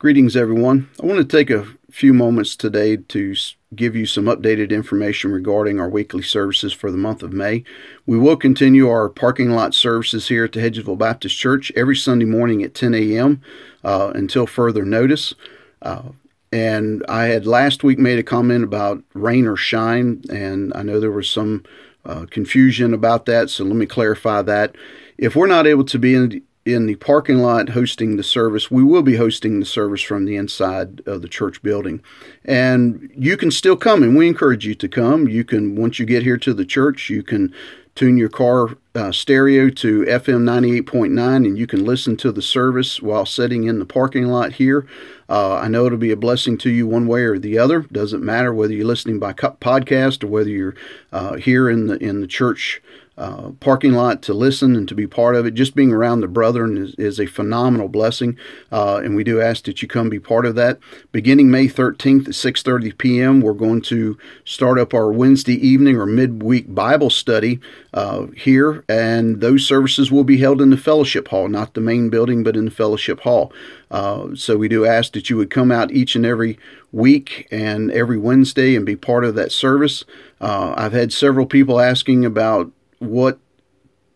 Greetings, everyone. I want to take a few moments today to give you some updated information regarding our weekly services for the month of May. We will continue our parking lot services here at the Hedgesville Baptist Church every Sunday morning at 10 a.m. Uh, until further notice. Uh, and I had last week made a comment about rain or shine, and I know there was some uh, confusion about that, so let me clarify that. If we're not able to be in in the parking lot hosting the service. We will be hosting the service from the inside of the church building. And you can still come, and we encourage you to come. You can, once you get here to the church, you can tune your car uh, stereo to FM 98.9 and you can listen to the service while sitting in the parking lot here. Uh, I know it'll be a blessing to you one way or the other. Doesn't matter whether you're listening by podcast or whether you're uh, here in the in the church uh, parking lot to listen and to be part of it. Just being around the brethren is, is a phenomenal blessing, uh, and we do ask that you come be part of that. Beginning May 13th at 6:30 p.m., we're going to start up our Wednesday evening or midweek Bible study uh, here, and those services will be held in the fellowship hall, not the main building, but in the fellowship hall. Uh, so we do ask that you would come out each and every week and every Wednesday and be part of that service. Uh, I've had several people asking about what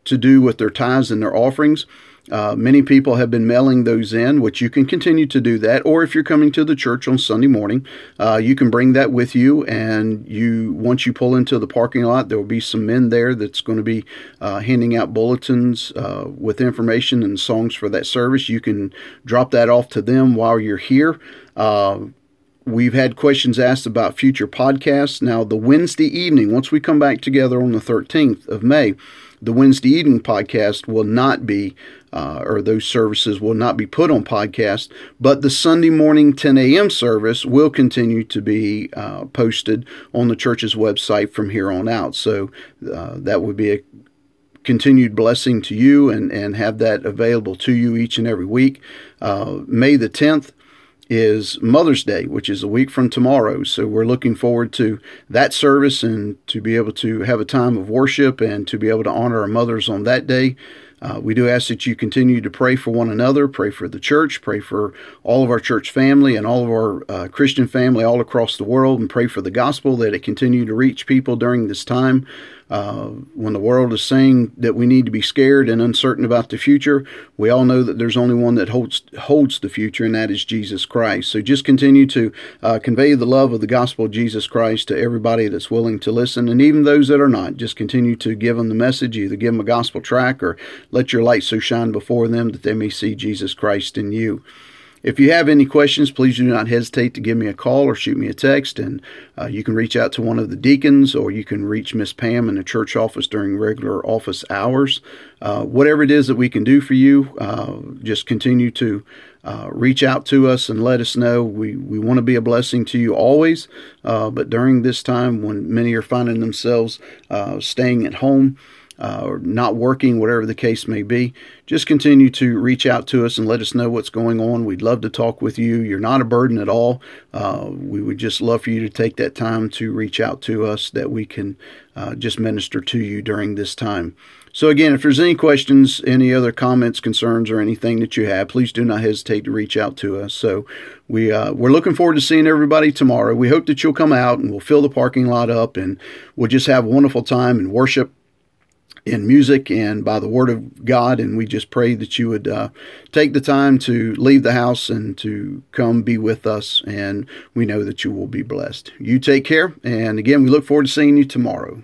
to do with their tithes and their offerings. Uh, many people have been mailing those in, which you can continue to do that. Or if you're coming to the church on Sunday morning, uh, you can bring that with you. And you, once you pull into the parking lot, there will be some men there that's going to be uh, handing out bulletins uh, with information and songs for that service. You can drop that off to them while you're here. We've had questions asked about future podcasts. Now, the Wednesday evening, once we come back together on the 13th of May, the Wednesday evening podcast will not be, uh, or those services will not be put on podcast, but the Sunday morning 10 a.m. service will continue to be uh, posted on the church's website from here on out. So uh, that would be a continued blessing to you and, and have that available to you each and every week. Uh, May the 10th, is Mother's Day, which is a week from tomorrow. So we're looking forward to that service and to be able to have a time of worship and to be able to honor our mothers on that day. Uh, we do ask that you continue to pray for one another, pray for the church, pray for all of our church family and all of our uh, Christian family all across the world, and pray for the gospel that it continue to reach people during this time. Uh, when the world is saying that we need to be scared and uncertain about the future, we all know that there's only one that holds holds the future, and that is Jesus Christ. So just continue to uh, convey the love of the gospel of Jesus Christ to everybody that's willing to listen, and even those that are not. Just continue to give them the message, either give them a gospel track or let your light so shine before them that they may see Jesus Christ in you. If you have any questions, please do not hesitate to give me a call or shoot me a text. And uh, you can reach out to one of the deacons or you can reach Miss Pam in the church office during regular office hours. Uh, whatever it is that we can do for you, uh, just continue to uh, reach out to us and let us know. We, we want to be a blessing to you always, uh, but during this time when many are finding themselves uh, staying at home, uh, or not working, whatever the case may be, just continue to reach out to us and let us know what's going on. We'd love to talk with you. You're not a burden at all. Uh, we would just love for you to take that time to reach out to us that we can uh, just minister to you during this time. So, again, if there's any questions, any other comments, concerns, or anything that you have, please do not hesitate to reach out to us. So, we, uh, we're looking forward to seeing everybody tomorrow. We hope that you'll come out and we'll fill the parking lot up and we'll just have a wonderful time and worship in music and by the Word of God. And we just pray that you would uh, take the time to leave the house and to come be with us. And we know that you will be blessed. You take care. And again, we look forward to seeing you tomorrow.